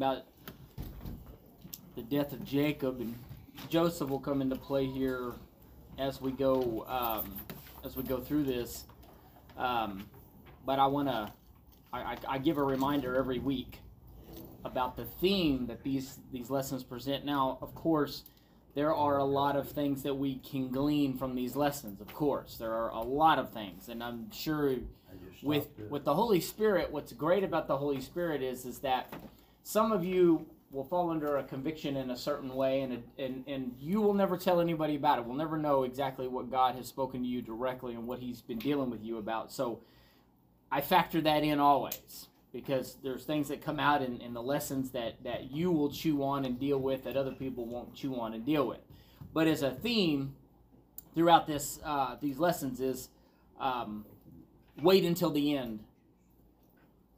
about the death of Jacob and Joseph will come into play here as we go um, as we go through this. Um, but I want to I, I, I give a reminder every week about the theme that these these lessons present. Now, of course, there are a lot of things that we can glean from these lessons. Of course, there are a lot of things, and I'm sure with with the Holy Spirit, what's great about the Holy Spirit is is that some of you will fall under a conviction in a certain way, and and and you will never tell anybody about it. We'll never know exactly what God has spoken to you directly and what He's been dealing with you about. So, I factor that in always because there's things that come out in, in the lessons that that you will chew on and deal with that other people won't chew on and deal with. But as a theme throughout this uh, these lessons is um, wait until the end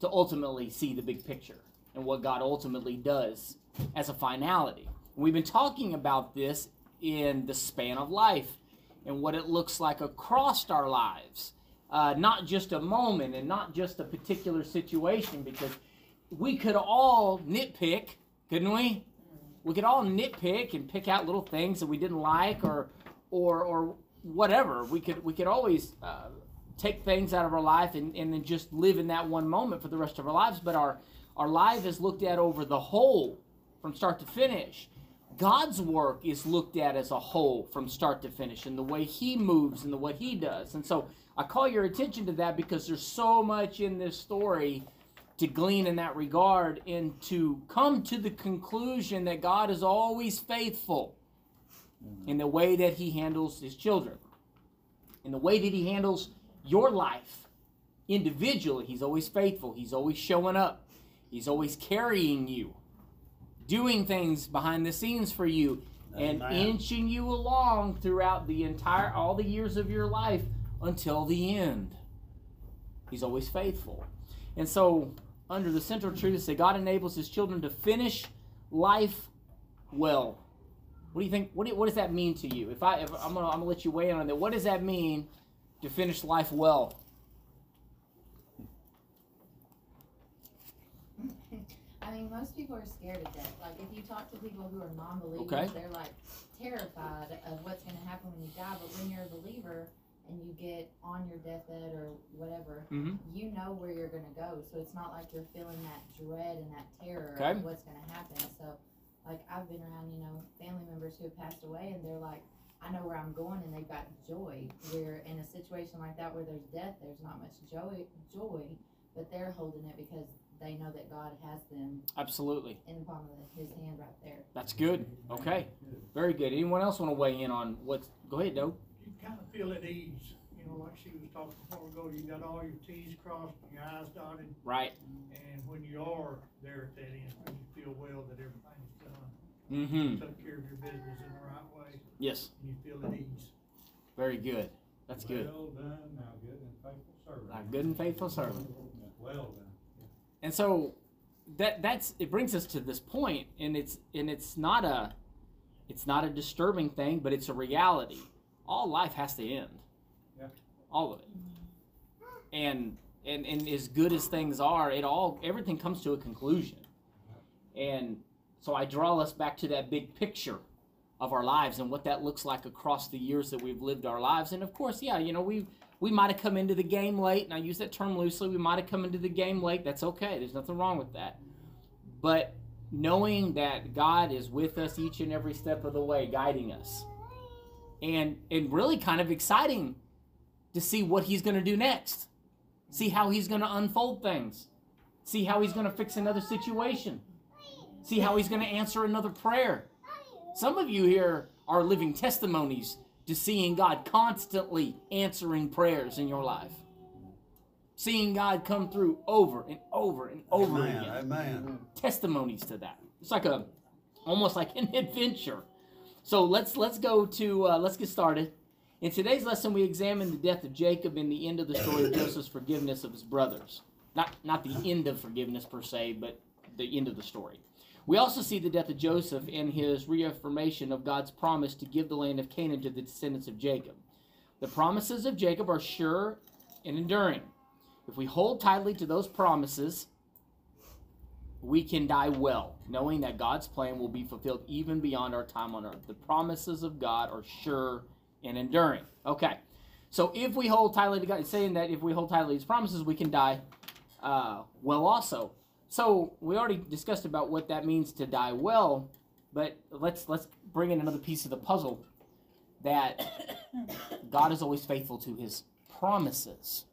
to ultimately see the big picture and what God ultimately does as a finality. We've been talking about this in the span of life and what it looks like across our lives, uh, not just a moment and not just a particular situation, because we could all nitpick, couldn't we? We could all nitpick and pick out little things that we didn't like or, or, or whatever. We could we could always uh, take things out of our life and, and then just live in that one moment for the rest of our lives. But our our life is looked at over the whole from start to finish. God's work is looked at as a whole from start to finish and the way He moves and the He does. And so I call your attention to that because there's so much in this story to glean in that regard and to come to the conclusion that God is always faithful in the way that He handles His children, in the way that He handles your life individually. He's always faithful, He's always showing up. He's always carrying you, doing things behind the scenes for you, and Amen. inching you along throughout the entire all the years of your life until the end. He's always faithful. And so, under the central truth is that God enables his children to finish life well. What do you think? What, do, what does that mean to you? If I, if I'm gonna, I'm gonna let you weigh in on that. What does that mean to finish life well? I mean, most people are scared of death. Like, if you talk to people who are non-believers, Okay. they're like terrified of what's going to happen when you die. But when you're a believer and you get on your deathbed or whatever, Mm-hmm. you know where you're going to go. So it's not like you're feeling that dread and that terror Okay. of what's going to happen. So, like, I've been around, you know, family members who have passed away, and they're like, I know where I'm going, and they've got joy. Where in a situation like that, where there's death, there's not much joy, joy, but they're holding it because they know that God has them Absolutely. in the palm of His hand right there. That's good. Okay. Very good. Anyone else want to weigh in on what's? Go ahead, Doe. you kind of feel at ease, you know, like she was talking before we go, you got all your T's crossed, and your I's dotted, Right. and when you are there at that end, when you feel well that everything's done, Mm-hmm. took care of your business in the right way, Yes. and you feel at ease. Very good. That's good. Well done, now good and faithful servant. A good and faithful servant. Well done. And so that that's it brings us to this point, and it's and it's not a it's not a disturbing thing, but it's a reality. All life has to end. Yeah. All of it. And and and as good as things are, it all everything comes to a conclusion. And so I draw us back to that big picture of our lives and what that looks like across the years that we've lived our lives. And of course, yeah, you know, we we might have come into the game late, and I use that term loosely. We might have come into the game late. That's okay. There's nothing wrong with that. But knowing that God is with us each and every step of the way, guiding us, and and really kind of exciting to see what He's going to do next. See how He's going to unfold things. See how He's going to fix another situation. See how He's going to answer another prayer. Some of you here are living testimonies to seeing God constantly answering prayers in your life. Seeing God come through over and over and over Amen, again. Amen. Testimonies to that. It's like a almost like an adventure. So let's let's go to uh, let's get started. In today's lesson, we examine the death of Jacob and the end of the story of Joseph's forgiveness of his brothers. Not not the end of forgiveness per se, but the end of the story. We also see the death of Joseph and his reaffirmation of God's promise to give the land of Canaan to the descendants of Jacob. The promises of Jacob are sure and enduring. If we hold tightly to those promises, we can die well, knowing that God's plan will be fulfilled even beyond our time on earth. The promises of God are sure and enduring. Okay, so if we hold tightly to God, saying that if we hold tightly to His promises, we can die uh, well also. So we already discussed about what that means to die well, but let's let's bring in another piece of the puzzle that God is always faithful to His promises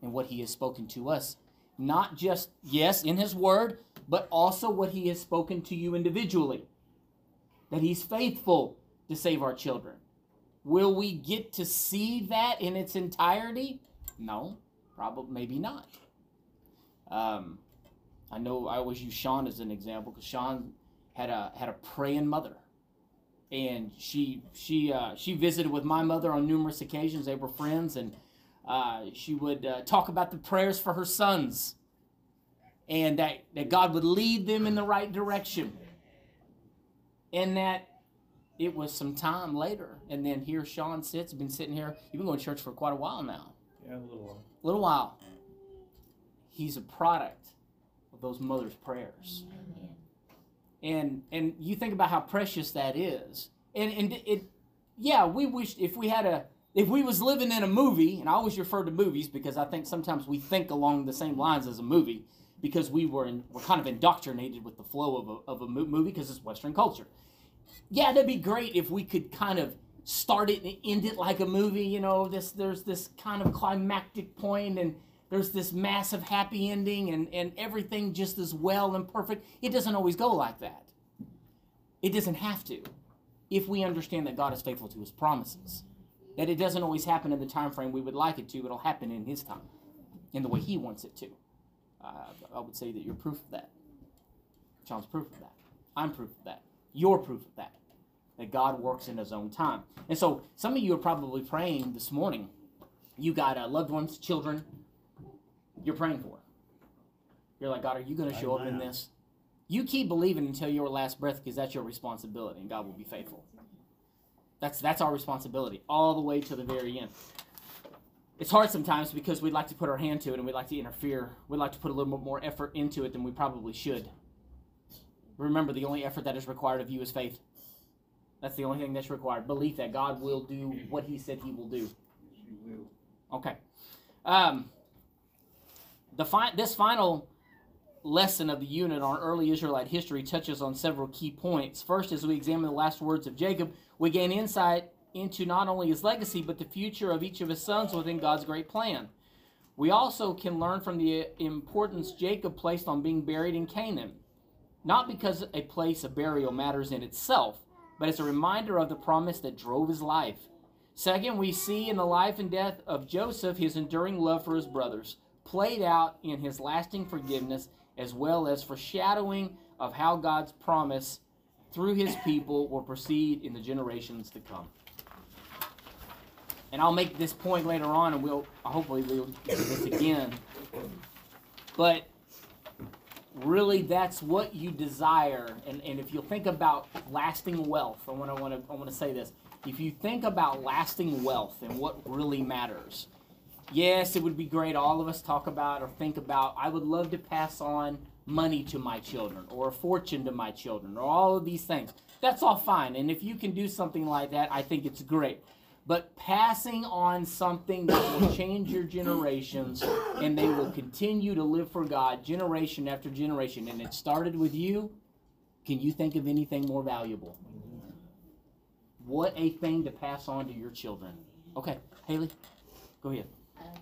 and what He has spoken to us. Not just yes in His Word, but also what He has spoken to you individually. That He's faithful to save our children. Will we get to see that in its entirety? No, probably maybe not. Um, I know I always use Sean as an example because Sean had a had a praying mother, and she she uh, she visited with my mother on numerous occasions. They were friends, and uh, she would uh, talk about the prayers for her sons, and that that God would lead them in the right direction, and that it was some time later, and then here Sean sits, been sitting here. You've been going to church for quite a while now, Yeah, a little while. a little while. He's a product those mothers' prayers. And and you think about how precious that is. And and it yeah we wish if we had a if we was living in a movie and i always refer to movies because i think sometimes we think along the same lines as a movie because we were in, we're kind of indoctrinated with the flow of a, of a movie because it's western culture. Yeah that'd be great if we could kind of start it and end it like a movie you know this there's this kind of climactic point and there's this massive happy ending and, and everything just as well and perfect. It doesn't always go like that. It doesn't have to. If we understand that God is faithful to his promises. That it doesn't always happen in the time frame we would like it to, it'll happen in his time, in the way he wants it to. Uh, I would say that you're proof of that. John's proof of that. I'm proof of that. You're proof of that. That God works in his own time. And so some of you are probably praying this morning. You got uh, loved ones, children, you're praying for. You're like, God, are you going to show up in this? You keep believing until your last breath because that's your responsibility, and God will be faithful. That's that's our responsibility all the way to the very end. It's hard sometimes because we'd like to put our hand to it and we'd like to interfere. We'd like to put a little bit more effort into it than we probably should. Remember, the only effort that is required of you is faith. That's the only thing that's required. Belief that God will do what He said He will do. Okay. Um, the fi- this final lesson of the unit on early Israelite history touches on several key points. First, as we examine the last words of Jacob, we gain insight into not only his legacy, but the future of each of his sons within God's great plan. We also can learn from the uh, importance Jacob placed on being buried in Canaan, not because a place of burial matters in itself, but as a reminder of the promise that drove his life. Second, we see in the life and death of Joseph his enduring love for his brothers, played out in his lasting forgiveness, as well as foreshadowing of how God's promise through his people will proceed in the generations to come. And I'll make this point later on, and we'll hopefully we'll do this again. But really, that's what you desire. And, and if you think about lasting wealth, I want to want to I want to say this. If you think about lasting wealth and what really matters, yes, it would be great. All of us talk about or think about. I would love to pass on money to my children or a fortune to my children or all of these things. That's all fine. And if you can do something like that, I think it's great. But passing on something that will change your generations and they will continue to live for God generation after generation, and it started with you, can you think of anything more valuable? What a thing to pass on to your children. Okay, Haley, go ahead.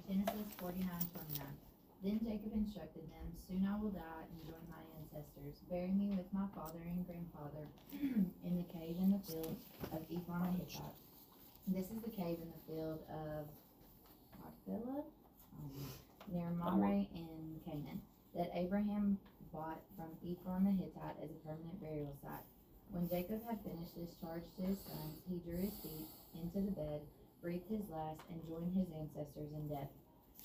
Genesis forty-nine twenty-nine. Then Jacob instructed them, Soon I will die and join my ancestors. Bury me with my father and grandfather in the cave in the field of Ephron the Hittite. This is the cave in the field of Machpelah, um, near Mamre in Canaan, that Abraham bought from Ephron the Hittite as a permanent burial site. When Jacob had finished this charge to his sons, he drew his feet into the bed, breathed his last, and joined his ancestors in death.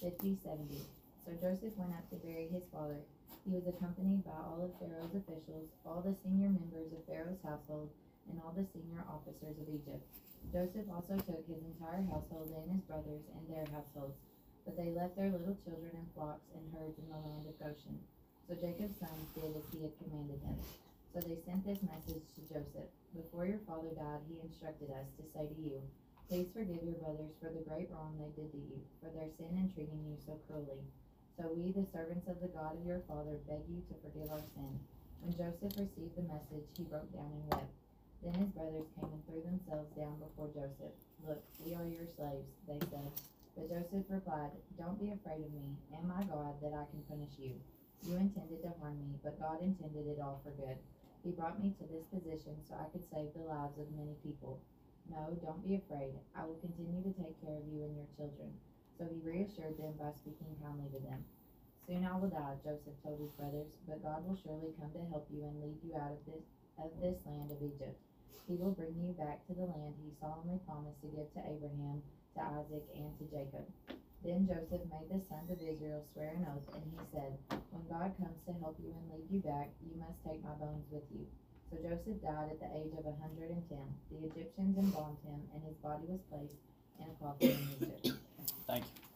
50 70. So Joseph went up to bury his father. He was accompanied by all of Pharaoh's officials, all the senior members of Pharaoh's household, and all the senior officers of Egypt. Joseph also took his entire household and his brothers and their households, but they left their little children and flocks and herds in the land of Goshen. So Jacob's sons did as he had commanded them. So they sent this message to Joseph Before your father died, he instructed us to say to you, Please forgive your brothers for the great wrong they did to you, for their sin in treating you so cruelly. So we, the servants of the God of your father, beg you to forgive our sin. When Joseph received the message, he broke down and wept. Then his brothers came and threw themselves down before Joseph. Look, we are your slaves, they said. But Joseph replied, Don't be afraid of me. Am I God that I can punish you? You intended to harm me, but God intended it all for good. He brought me to this position so I could save the lives of many people. No, don't be afraid. I will continue to take care of you and your children. So he reassured them by speaking kindly to them. Soon I will die, Joseph told his brothers, but God will surely come to help you and lead you out of this of this land of Egypt. He will bring you back to the land he solemnly promised to give to Abraham, to Isaac, and to Jacob. Then Joseph made the sons of Israel swear an oath, and he said, When God comes to help you and lead you back, you must take my bones with you. So Joseph died at the age of a hundred and ten. The Egyptians embalmed him, and his body was placed in a coffin in Egypt. Thank you.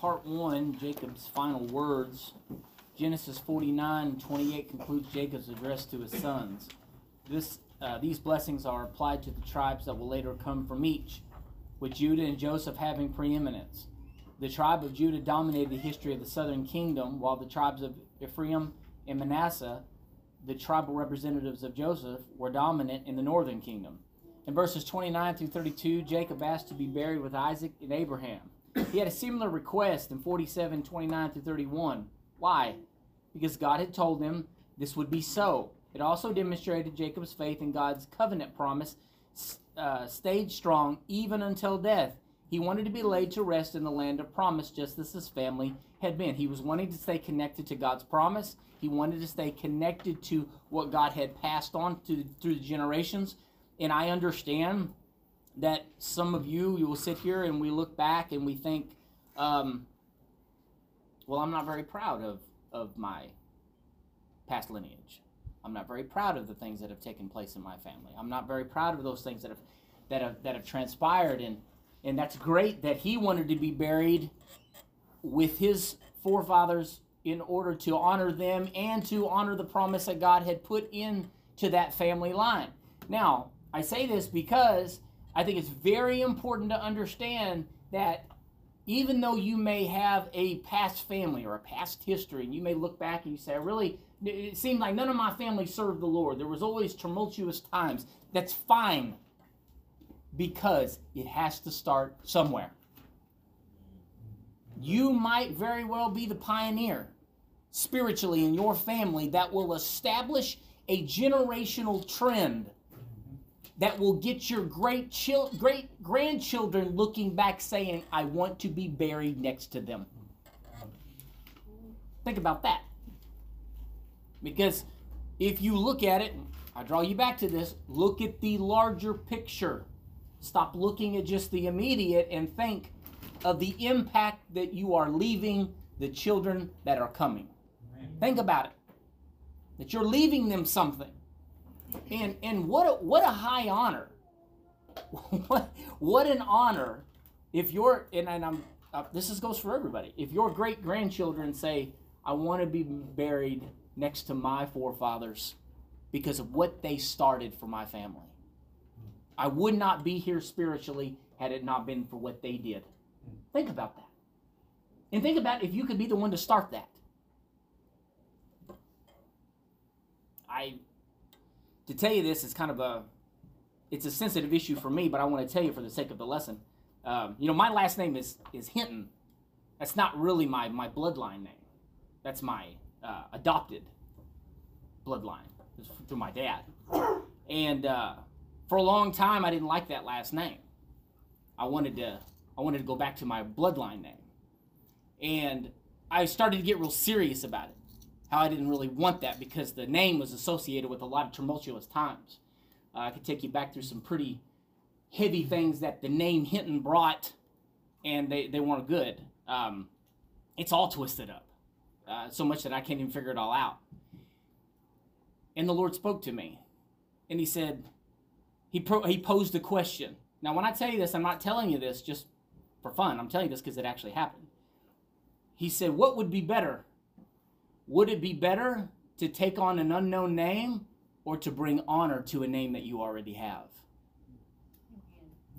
Part one, Jacob's final words. Genesis 49 28 concludes Jacob's address to his sons. This, uh, these blessings are applied to the tribes that will later come from each, with Judah and Joseph having preeminence. The tribe of Judah dominated the history of the southern kingdom, while the tribes of Ephraim and Manasseh, the tribal representatives of Joseph, were dominant in the northern kingdom. In verses 29 through 32, Jacob asked to be buried with Isaac and Abraham. He had a similar request in 47 29 through 31. Why? Because God had told him this would be so. It also demonstrated Jacob's faith in God's covenant promise uh, stayed strong even until death. He wanted to be laid to rest in the land of promise just as his family had been. He was wanting to stay connected to God's promise. He wanted to stay connected to what God had passed on to, through the generations. And I understand that some of you, you will sit here and we look back and we think, um, well, I'm not very proud of, of my past lineage. I'm not very proud of the things that have taken place in my family. I'm not very proud of those things that have that have that have transpired and and that's great that he wanted to be buried with his forefathers in order to honor them and to honor the promise that God had put into that family line. Now, I say this because I think it's very important to understand that even though you may have a past family or a past history, and you may look back and you say, I really, it seemed like none of my family served the Lord. There was always tumultuous times. That's fine because it has to start somewhere. You might very well be the pioneer spiritually in your family that will establish a generational trend that will get your great chil- great grandchildren looking back saying, I want to be buried next to them. Think about that. Because if you look at it, I draw you back to this, look at the larger picture. Stop looking at just the immediate and think of the impact that you are leaving the children that are coming. Amen. Think about it. That you're leaving them something. And and what a, what a high honor. what what an honor if your and, and I'm uh, this is, goes for everybody. If your great grandchildren say, "I want to be buried next to my forefathers because of what they started for my family," I would not be here spiritually had it not been for what they did. Think about that, and think about if you could be the one to start that. I to tell you this is kind of a it's a sensitive issue for me, but I want to tell you for the sake of the lesson. Um, you know, my last name is is Hinton. That's not really my my bloodline name. That's my uh, adopted bloodline through my dad. And uh, for a long time, I didn't like that last name. I wanted to I wanted to go back to my bloodline name, and I started to get real serious about it how I didn't really want that because the name was associated with a lot of tumultuous times. Uh, I could take you back through some pretty heavy things that the name Hinton brought, and they, they weren't good. Um, it's all twisted up, uh, so much that I can't even figure it all out. And the Lord spoke to me, and He said, He, pro- he posed a question. Now, when I tell you this, I'm not telling you this just for fun. I'm telling you this because it actually happened. He said, What would be better? Would it be better to take on an unknown name or to bring honor to a name that you already have?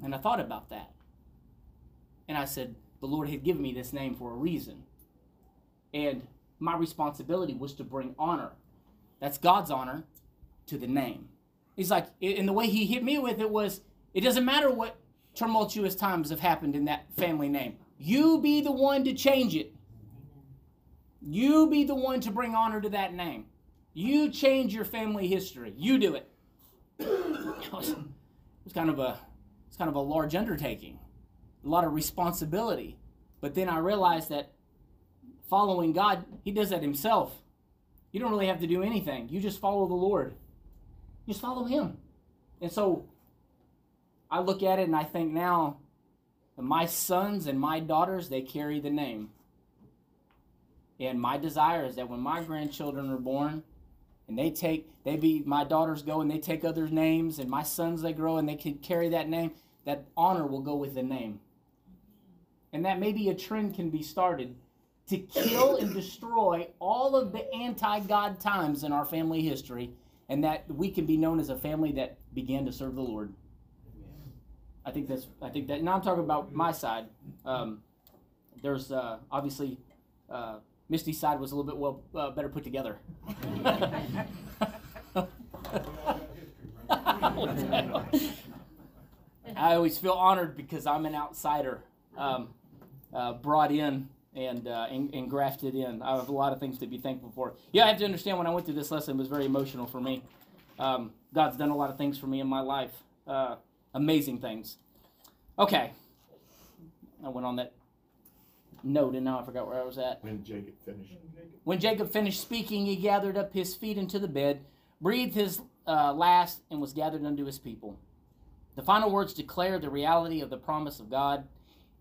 And I thought about that. And I said, The Lord had given me this name for a reason. And my responsibility was to bring honor. That's God's honor to the name. He's like, and the way he hit me with it was, it doesn't matter what tumultuous times have happened in that family name. You be the one to change it. You be the one to bring honor to that name. You change your family history. You do it. it, was, it was kind of a it's kind of a large undertaking, a lot of responsibility. But then I realized that following God, He does that Himself. You don't really have to do anything. You just follow the Lord. Just follow Him. And so I look at it and I think now, my sons and my daughters, they carry the name. And my desire is that when my grandchildren are born, and they take, they be, my daughters go and they take other names, and my sons they grow and they can carry that name, that honor will go with the name. And that maybe a trend can be started to kill and destroy all of the anti God times in our family history, and that we can be known as a family that began to serve the Lord. I think that's, I think that, now I'm talking about my side. Um, there's uh, obviously uh, Misty's side was a little bit well uh, better put together. I always feel honored because I'm an outsider, um, uh, brought in and, uh, and, and grafted in. I have a lot of things to be thankful for. Yeah, I have to understand when I went through this lesson, it was very emotional for me. Um, God's done a lot of things for me in my life, uh, amazing things. Okay, I went on that note and now I forgot where I was at. When Jacob finished. When Jacob finished speaking, he gathered up his feet into the bed, breathed his uh, last, and was gathered unto his people. The final words declare the reality of the promise of God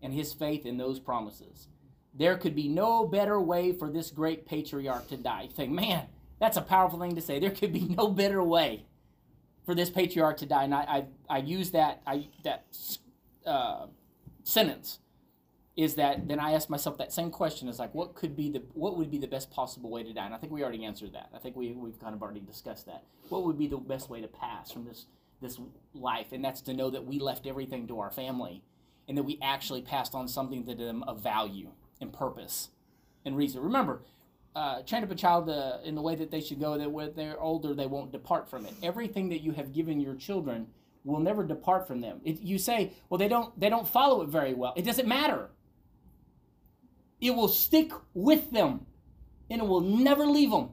and his faith in those promises. There could be no better way for this great patriarch to die. You think, man, that's a powerful thing to say. There could be no better way for this patriarch to die. And I, I, I use that, I, that uh, sentence is that then I ask myself that same question is like what could be the what would be the best possible way to die? And I think we already answered that. I think we we've kind of already discussed that. What would be the best way to pass from this this life? And that's to know that we left everything to our family and that we actually passed on something to them of value and purpose and reason. Remember, uh, train up a child uh, in the way that they should go, that when they're older, they won't depart from it. Everything that you have given your children will never depart from them. It, you say, well, they don't, they don't follow it very well. It doesn't matter. It will stick with them and it will never leave them.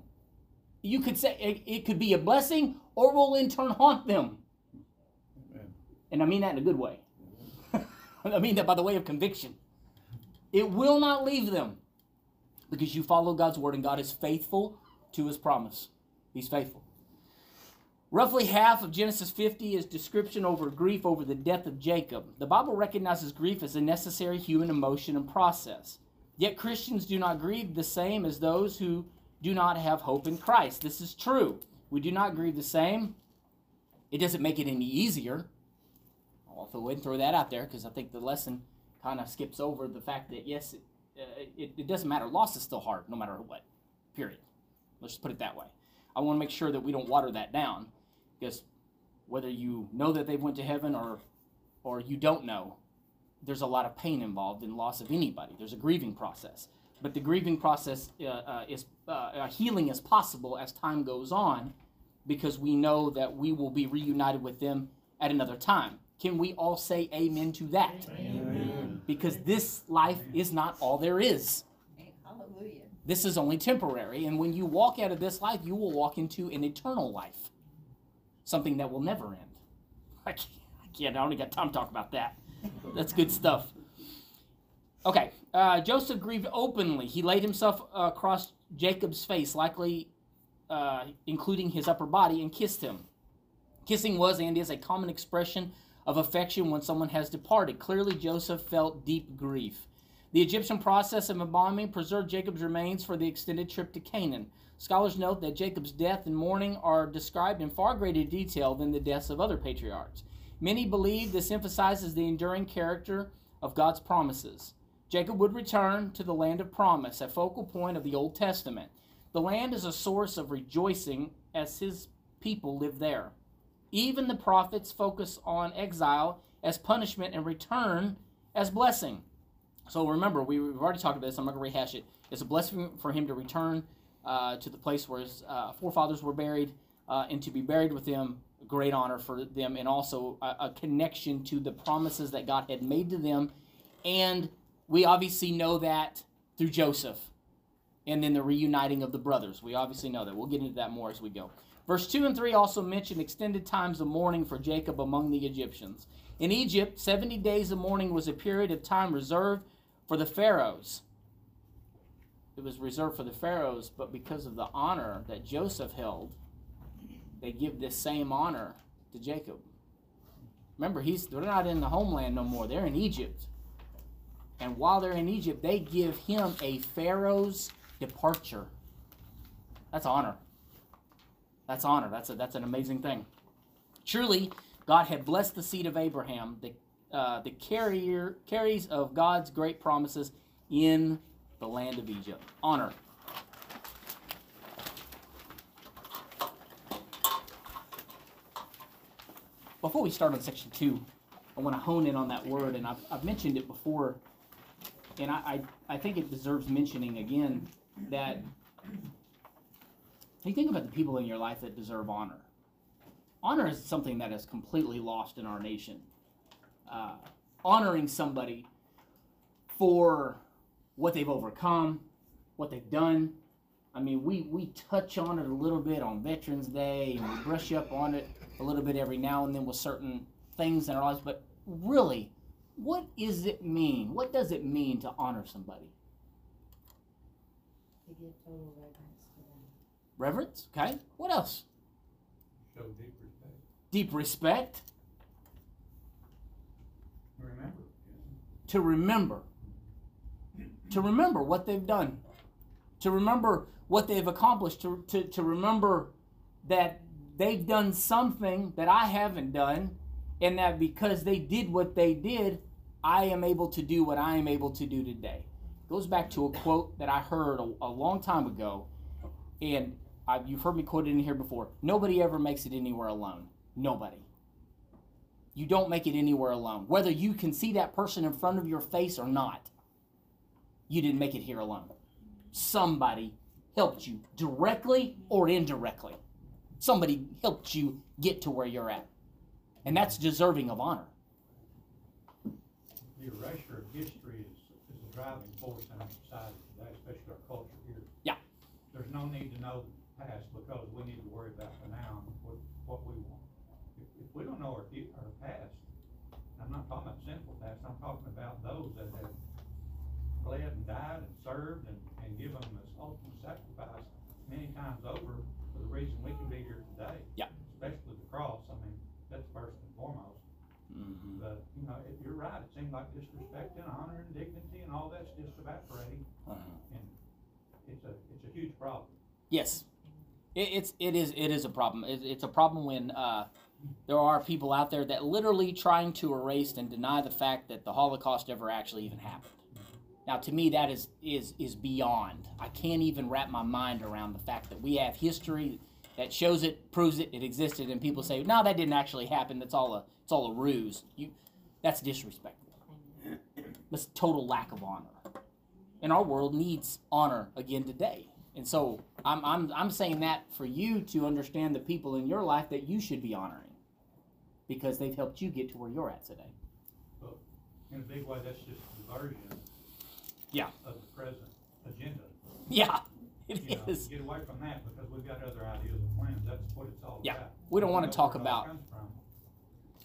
You could say it, it could be a blessing or will in turn haunt them. Amen. And I mean that in a good way. I mean that by the way of conviction. It will not leave them because you follow God's word and God is faithful to his promise. He's faithful. Roughly half of Genesis 50 is description over grief over the death of Jacob. The Bible recognizes grief as a necessary human emotion and process. Yet Christians do not grieve the same as those who do not have hope in Christ. This is true. We do not grieve the same. It doesn't make it any easier. I'll throw, throw that out there because I think the lesson kind of skips over the fact that, yes, it, uh, it, it doesn't matter. Loss is still hard no matter what, period. Let's just put it that way. I want to make sure that we don't water that down because whether you know that they went to heaven or, or you don't know, there's a lot of pain involved in loss of anybody. There's a grieving process. But the grieving process uh, uh, is uh, healing is possible as time goes on because we know that we will be reunited with them at another time. Can we all say amen to that? Amen. Because this life is not all there is. Hallelujah. This is only temporary. And when you walk out of this life, you will walk into an eternal life, something that will never end. I can't, I, can't, I only got time to talk about that. That's good stuff. Okay, uh, Joseph grieved openly. He laid himself uh, across Jacob's face, likely uh, including his upper body, and kissed him. Kissing was and is a common expression of affection when someone has departed. Clearly, Joseph felt deep grief. The Egyptian process of embalming preserved Jacob's remains for the extended trip to Canaan. Scholars note that Jacob's death and mourning are described in far greater detail than the deaths of other patriarchs. Many believe this emphasizes the enduring character of God's promises. Jacob would return to the land of promise, a focal point of the Old Testament. The land is a source of rejoicing as his people live there. Even the prophets focus on exile as punishment and return as blessing. So remember, we, we've already talked about this. I'm not going to rehash it. It's a blessing for him to return uh, to the place where his uh, forefathers were buried uh, and to be buried with them. A great honor for them, and also a, a connection to the promises that God had made to them. And we obviously know that through Joseph and then the reuniting of the brothers. We obviously know that. We'll get into that more as we go. Verse 2 and 3 also mention extended times of mourning for Jacob among the Egyptians. In Egypt, 70 days of mourning was a period of time reserved for the pharaohs. It was reserved for the pharaohs, but because of the honor that Joseph held, they give this same honor to Jacob. Remember, he's they're not in the homeland no more. They're in Egypt. And while they're in Egypt, they give him a pharaoh's departure. That's honor. That's honor. That's a, that's an amazing thing. Truly, God had blessed the seed of Abraham, the uh, the carrier carries of God's great promises in the land of Egypt. Honor. Before we start on section two, I want to hone in on that word, and I've, I've mentioned it before, and I, I, I think it deserves mentioning again that you think about the people in your life that deserve honor. Honor is something that is completely lost in our nation. Uh, honoring somebody for what they've overcome, what they've done. I mean, we, we touch on it a little bit on Veterans Day and we brush up on it a little bit every now and then with certain things in our lives. But really, what does it mean? What does it mean to honor somebody? To give total. Reverence, okay? What else? Show deep respect. Deep respect, Remember, to remember. To remember what they've done. To remember what they've accomplished. To, to, to remember that they've done something that I haven't done. And that because they did what they did, I am able to do what I am able to do today. Goes back to a quote that I heard a, a long time ago. And I, you've heard me quote it in here before. Nobody ever makes it anywhere alone. Nobody. You don't make it anywhere alone. Whether you can see that person in front of your face or not, you didn't make it here alone. Somebody helped you directly or indirectly. Somebody helped you get to where you're at. And that's deserving of honor. the erasure of history is, is a driving force in our society today, especially our culture here. Yeah. There's no need to know past because we need to worry about the now and what, what we want. If, if we don't know our, fu- our past, I'm not talking about sinful past, I'm talking about those that have bled and died and served and, and given this ultimate sacrifice many times over for the reason we can be here today. Yeah. Especially the cross, I mean, that's first and foremost. Mm-hmm. But, you know, if you're right, it seems like disrespect and honor and dignity and all that's just evaporating, Uh-huh. and it's a, it's a huge problem. Yes, it, it's it is it is a problem. It, it's a problem when uh, there are people out there that literally trying to erase and deny the fact that the Holocaust ever actually even happened. Now, to me, that is is is beyond. I can't even wrap my mind around the fact that we have history that shows it, proves it, it existed, and people say, "No, that didn't actually happen. That's all a it's all a ruse." You, that's disrespectful. That's total lack of honor. And our world needs honor again today. And so I'm, I'm, I'm saying that for you to understand the people in your life that you should be honoring because they've helped you get to where you're at today. In a big way, that's just a version. Yeah. Of the present agenda. Yeah, it You know. Get away from that because we've got other ideas and plans, that's what it's all Yeah. about. We don't talk where it all about- comes from.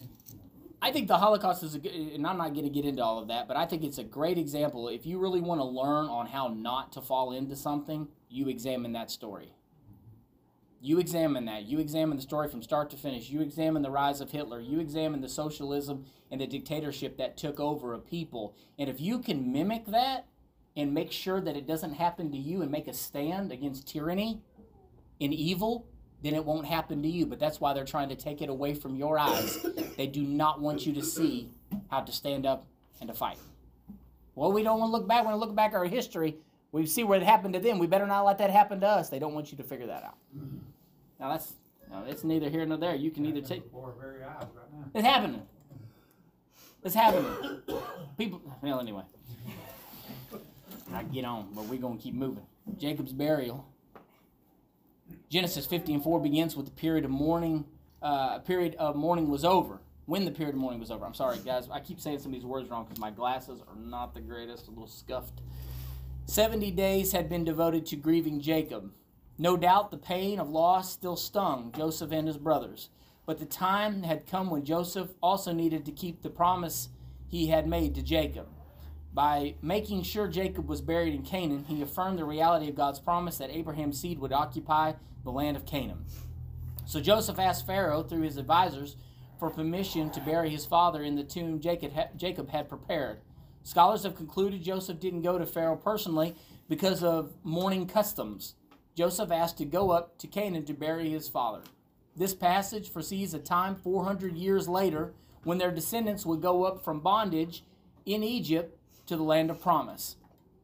And, you know, I think the Holocaust is a good, and I'm not going to get into all of that, but I think it's a great example. If you really want to learn on how not to fall into something, you examine that story. You examine that. You examine the story from start to finish. You examine the rise of Hitler. You examine the socialism and the dictatorship that took over a people. And if you can mimic that and make sure that it doesn't happen to you and make a stand against tyranny and evil, then it won't happen to you. But that's why they're trying to take it away from your eyes. They do not want you to see how to stand up and to fight. Well, we don't want to look back. We look back at our history, we see what happened to them. We better not let that happen to us. They don't want you to figure that out. Now that's no, it's neither here nor there. You can either take Before very eyes right now. it's happening. It's happening. People well anyway. I get on, but we're gonna keep moving. Jacob's burial. Genesis 50 and 4 begins with the period of mourning. Uh, period of mourning was over. When the period of mourning was over. I'm sorry, guys. I keep saying some of these words wrong because my glasses are not the greatest. A little scuffed. 70 days had been devoted to grieving Jacob. No doubt the pain of loss still stung Joseph and his brothers. But the time had come when Joseph also needed to keep the promise he had made to Jacob. By making sure Jacob was buried in Canaan, he affirmed the reality of God's promise that Abraham's seed would occupy the land of Canaan. So Joseph asked Pharaoh, through his advisors, for permission to bury his father in the tomb Jacob had prepared. Scholars have concluded Joseph didn't go to Pharaoh personally because of mourning customs. Joseph asked to go up to Canaan to bury his father. This passage foresees a time 400 years later when their descendants would go up from bondage in Egypt to the land of promise.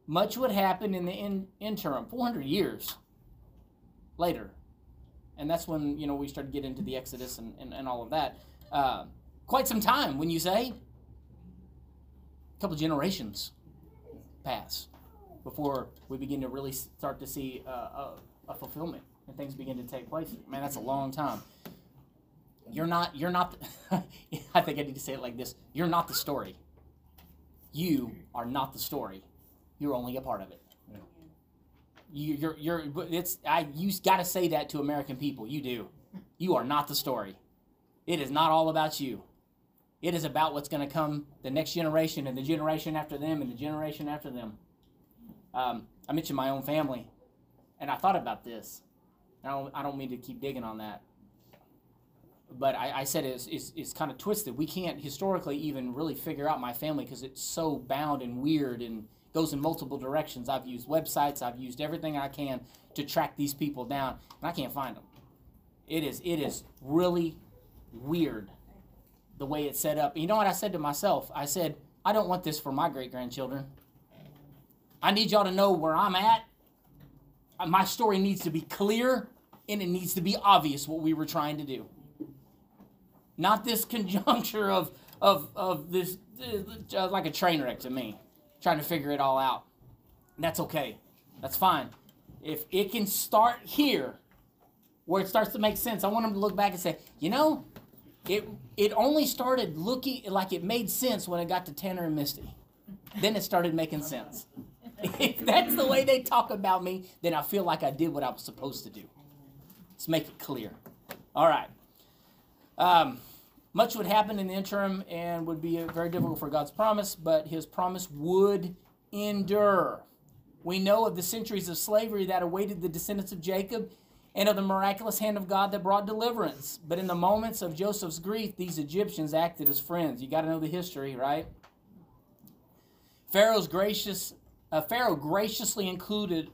Much would happen in the in, interim, 400 years later. And that's when, you know, we start to get into the Exodus and, and, and all of that. Uh, quite some time, when you say, couple generations pass before we begin to really start to see uh, a, a fulfillment and things begin to take place. Man, that's a long time. You're not. You're not. The, I think I need to say it like this. You're not the story. You are not the story. You're only a part of it. You, you're. You're. It's. I. You got to say that to American people. You do. You are not the story. It is not all about you. It is about what's going to come the next generation and the generation after them and the generation after them. Um, I mentioned my own family, and I thought about this. I don't, I don't mean to keep digging on that. But I, I said it's, it's, it's kind of twisted. We can't historically even really figure out my family because it's so bound and weird and goes in multiple directions. I've used websites, I've used everything I can to track these people down, and I can't find them. It is it is really weird the way it's set up. You know what I said to myself? I said, I don't want this for my great grandchildren. I need y'all to know where I'm at. Uh, My story needs to be clear and it needs to be obvious what we were trying to do. Not this conjuncture of of of this uh, like a train wreck to me, trying to figure it all out. And that's okay. That's fine. If it can start here, where it starts to make sense, I want them to look back and say, you know, it it only started looking like it made sense when it got to Tanner and Misty. Then it started making sense. If that's the way they talk about me, then I feel like I did what I was supposed to do. Let's make it clear. All right. Um, much would happen in the interim and would be very difficult for God's promise, but his promise would endure. We know of the centuries of slavery that awaited the descendants of Jacob and of the miraculous hand of God that brought deliverance. But in the moments of Joseph's grief, these Egyptians acted as friends. You got to know the history, right? Pharaoh's gracious uh, Pharaoh graciously included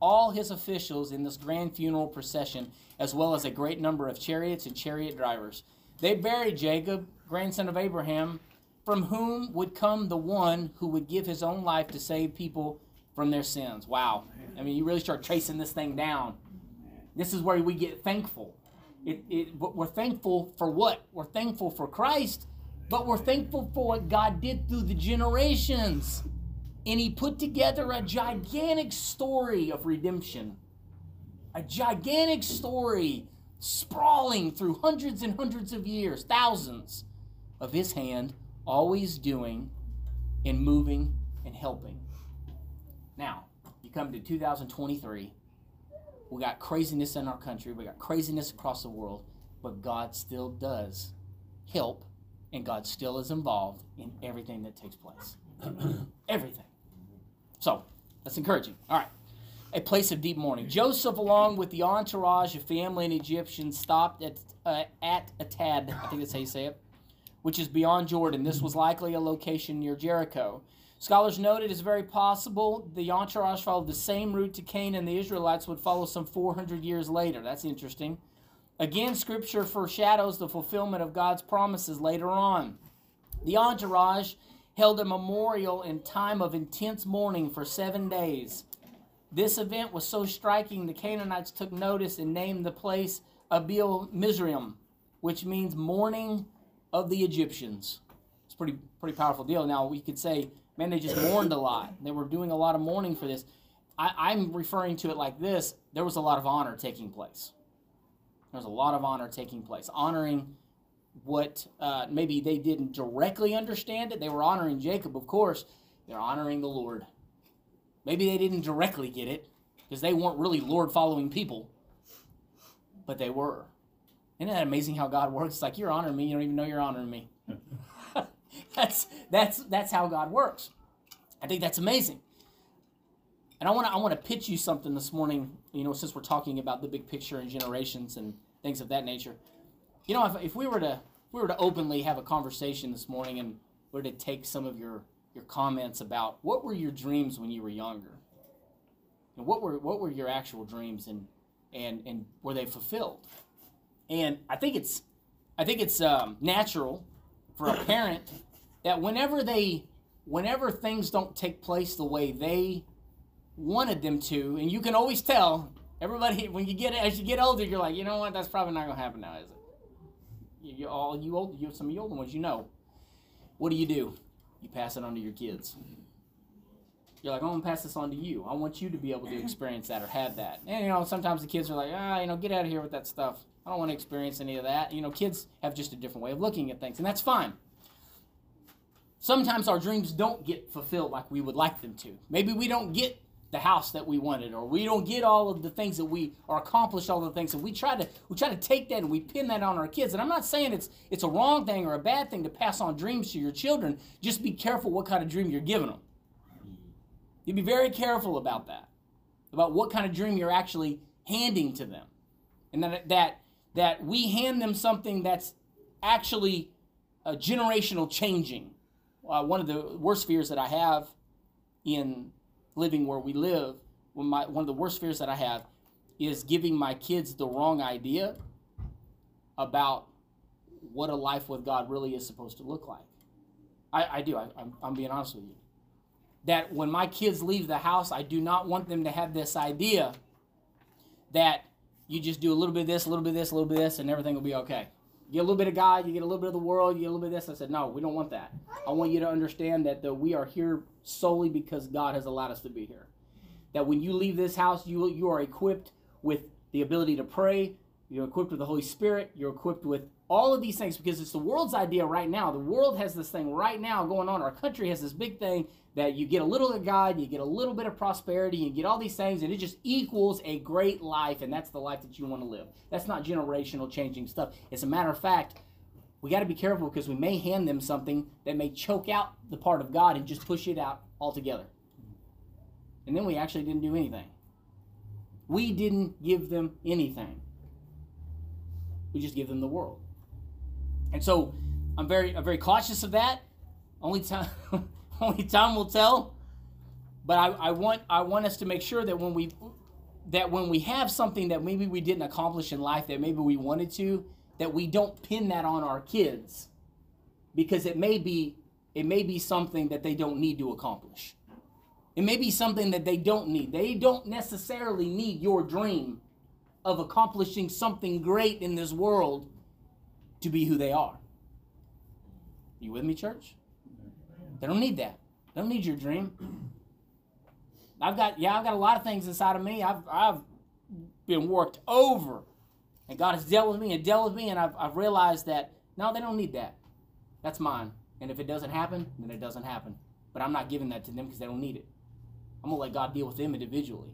all his officials in this grand funeral procession, as well as a great number of chariots and chariot drivers. They buried Jacob, grandson of Abraham, from whom would come the one who would give his own life to save people from their sins. Wow. I mean, you really start tracing this thing down. This is where we get thankful. It, it, we're thankful for what? We're thankful for Christ, but we're thankful for what God did through the generations. And He put together a gigantic story of redemption. A gigantic story sprawling through hundreds and hundreds of years, thousands of His hand, always doing and moving and helping. Now, you come to 2023. We got craziness in our country. We got craziness across the world. But God still does help, and God still is involved in everything that takes place. everything. So, that's encouraging. All right. A place of deep mourning. Joseph, along with the entourage of family and Egyptians, stopped at, uh, at Atad, I think that's how you say it, which is beyond Jordan. This was likely a location near Jericho. Scholars note it is very possible the entourage followed the same route to Canaan and the Israelites would follow some 400 years later. That's interesting. Again, Scripture foreshadows the fulfillment of God's promises later on. The entourage held a memorial in time of intense mourning for seven days. This event was so striking, the Canaanites took notice and named the place Abel Mizraim, which means mourning of the Egyptians. It's pretty pretty powerful deal. Now we could say, man, they just mourned a lot. They were doing a lot of mourning for this. I, I'm referring to it like this: there was a lot of honor taking place. There was a lot of honor taking place, honoring what uh, maybe they didn't directly understand it. They were honoring Jacob, of course. They're honoring the Lord. Maybe they didn't directly get it because they weren't really Lord following people, but they were. Isn't that amazing how God works? It's like you're honoring me, you don't even know you're honoring me. That's that's that's how God works. I think that's amazing. And I want to I want to pitch you something this morning. You know, since we're talking about the big picture and generations and things of that nature. You know, if, if we were to if we were to openly have a conversation this morning and were to take some of your your comments about what were your dreams when you were younger, and what were what were your actual dreams and and and were they fulfilled? And I think it's I think it's um, natural for a parent that whenever they whenever things don't take place the way they wanted them to, and you can always tell everybody when you get as you get older, you're like, you know what, that's probably not gonna happen now, is it? You, all you old you some of the older ones, you know. What do you do? You pass it on to your kids. You're like, I'm gonna pass this on to you. I want you to be able to experience that or have that. And you know, sometimes the kids are like, ah, you know, get out of here with that stuff. I don't want to experience any of that. You know, kids have just a different way of looking at things, and that's fine. Sometimes our dreams don't get fulfilled like we would like them to. Maybe we don't get the house that we wanted, or we don't get all of the things that we or accomplish all the things, and we try to we try to take that and we pin that on our kids. And I'm not saying it's it's a wrong thing or a bad thing to pass on dreams to your children. Just be careful what kind of dream you're giving them. You be very careful about that, about what kind of dream you're actually handing to them, and that that that we hand them something that's actually uh, generational changing. Uh, one of the worst fears that I have in living where we live, when my one of the worst fears that I have is giving my kids the wrong idea about what a life with God really is supposed to look like. I, I do. I, I'm, I'm being honest with you. That when my kids leave the house, I do not want them to have this idea that you just do a little bit of this, a little bit of this, a little bit of this, and everything will be okay. You get a little bit of God, you get a little bit of the world, you get a little bit of this. I said, no, we don't want that. I want you to understand that the, we are here solely because God has allowed us to be here. That when you leave this house, you, you are equipped with the ability to pray, you're equipped with the Holy Spirit, you're equipped with all of these things because it's the world's idea right now. The world has this thing right now going on. Our country has this big thing that you get a little of God, you get a little bit of prosperity, you get all these things, and it just equals a great life, and that's the life that you want to live. That's not generational changing stuff. As a matter of fact, we got to be careful because we may hand them something that may choke out the part of God and just push it out altogether. And then we actually didn't do anything. We didn't give them anything. We just give them the world. And so I'm very I'm very cautious of that. Only time only time will tell. But I, I want I want us to make sure that when we that when we have something that maybe we didn't accomplish in life that maybe we wanted to, that we don't pin that on our kids. Because it may be it may be something that they don't need to accomplish. It may be something that they don't need. They don't necessarily need your dream of accomplishing something great in this world to be who they are. You with me, church? They don't need that. They don't need your dream. I've got yeah, I've got a lot of things inside of me. I've I've been worked over. And God has dealt with me and dealt with me, and I've, I've realized that no, they don't need that. That's mine. And if it doesn't happen, then it doesn't happen. But I'm not giving that to them because they don't need it. I'm going to let God deal with them individually.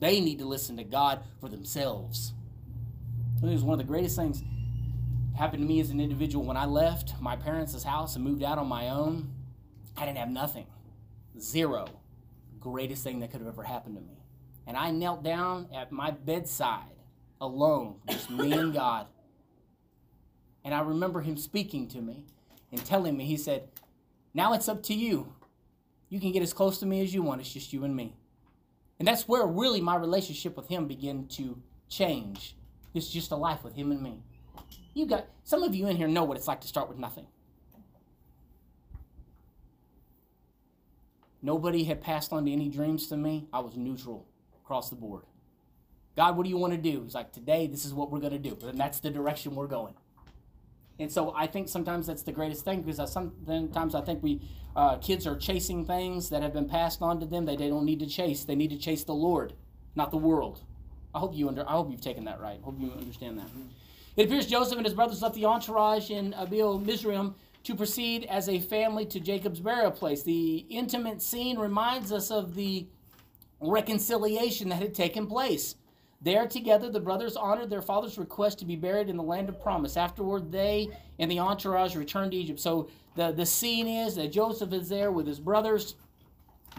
They need to listen to God for themselves. It was one of the greatest things happened to me as an individual when I left my parents' house and moved out on my own. I didn't have nothing. Zero. Greatest thing that could have ever happened to me. And I knelt down at my bedside alone, just me and God. And I remember him speaking to me and telling me, he said, Now it's up to you. You can get as close to me as you want, it's just you and me. And that's where really my relationship with him began to change. It's just a life with him and me. You got some of you in here know what it's like to start with nothing. Nobody had passed on to any dreams to me. I was neutral across the board. God, what do you want to do? He's like, today, this is what we're going to do. And that's the direction we're going. And so I think sometimes that's the greatest thing because I, sometimes I think we uh, kids are chasing things that have been passed on to them that they don't need to chase. They need to chase the Lord, not the world. I hope you under. I hope you've taken that right. I hope you understand that. It appears Joseph and his brothers left the entourage in Abel Mizraim to proceed as a family to Jacob's burial place. The intimate scene reminds us of the reconciliation that had taken place. There together, the brothers honored their father's request to be buried in the land of promise. Afterward, they and the entourage returned to Egypt. So the, the scene is that Joseph is there with his brothers.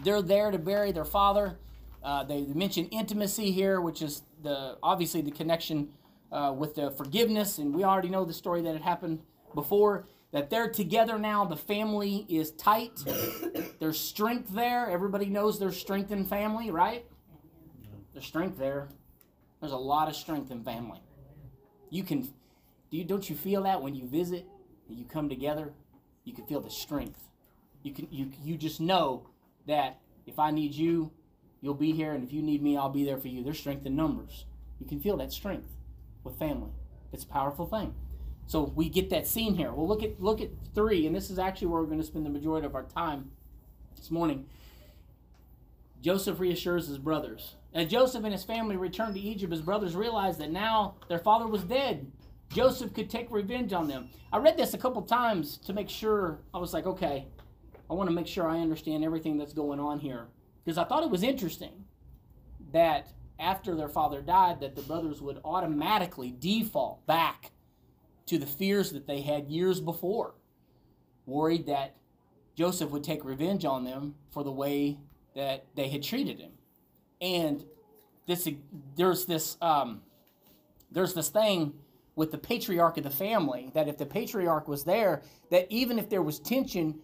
They're there to bury their father. Uh, they, mention intimacy here, which is the obviously the connection uh, with the forgiveness, and we already know the story that had happened before. That they're together now. The family is tight. there's strength there. Everybody knows there's strength in family, right? There's strength there. There's a lot of strength in family. You can, do you don't you feel that when you visit and you come together? You can feel the strength. You can you you just know that if I need you, you'll be here, and if you need me, I'll be there for you. There's strength in numbers. You can feel that strength with family. It's a powerful thing. So we get that scene here. Well, look at look at three, and this is actually where we're going to spend the majority of our time this morning. Joseph reassures his brothers. As Joseph and his family returned to Egypt, his brothers realized that now their father was dead. Joseph could take revenge on them. I read this a couple times to make sure. I was like, okay, I want to make sure I understand everything that's going on here. Because I thought it was interesting that after their father died, that the brothers would automatically default back to the fears that they had years before, worried that Joseph would take revenge on them for the way that they had treated him. And this there's this um, there's this thing with the patriarch of the family that if the patriarch was there, that even if there was tension,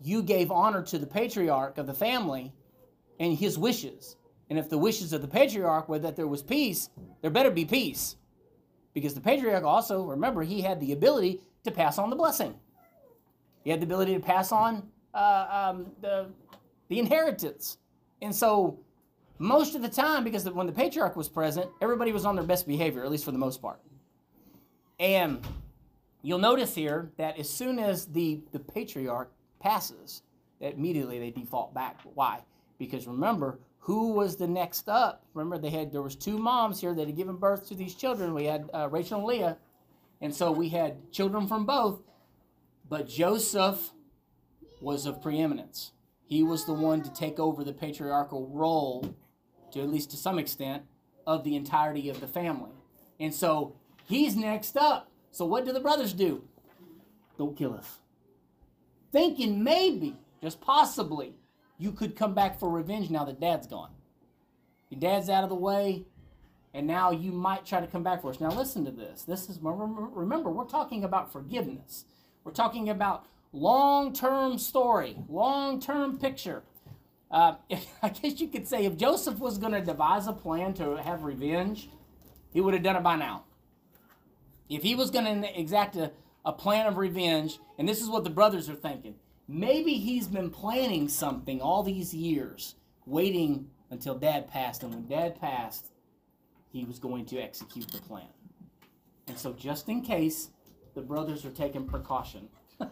you gave honor to the patriarch of the family and his wishes. And if the wishes of the patriarch were that there was peace, there better be peace. Because the patriarch also, remember, he had the ability to pass on the blessing. He had the ability to pass on uh, um, the, the inheritance. And so, most of the time, because when the patriarch was present, everybody was on their best behavior, at least for the most part. And you'll notice here that as soon as the, the patriarch passes, immediately they default back. Why? Because remember, who was the next up? Remember, they had there was two moms here that had given birth to these children. We had uh, Rachel and Leah, and so we had children from both. But Joseph was of preeminence. He was the one to take over the patriarchal role, to at least to some extent, of the entirety of the family. And so he's next up. So what do the brothers do? Don't kill us. Thinking maybe, just possibly, you could come back for revenge now that dad's gone. Your dad's out of the way, and now you might try to come back for us. Now listen to this. This is remember we're talking about forgiveness. We're talking about long-term story, long-term picture. Uh, I guess you could say if Joseph was going to devise a plan to have revenge, he would have done it by now. If he was going to exact a, a plan of revenge, and this is what the brothers are thinking, maybe he's been planning something all these years, waiting until dad passed, and when dad passed, he was going to execute the plan. And so, just in case, the brothers are taking precaution.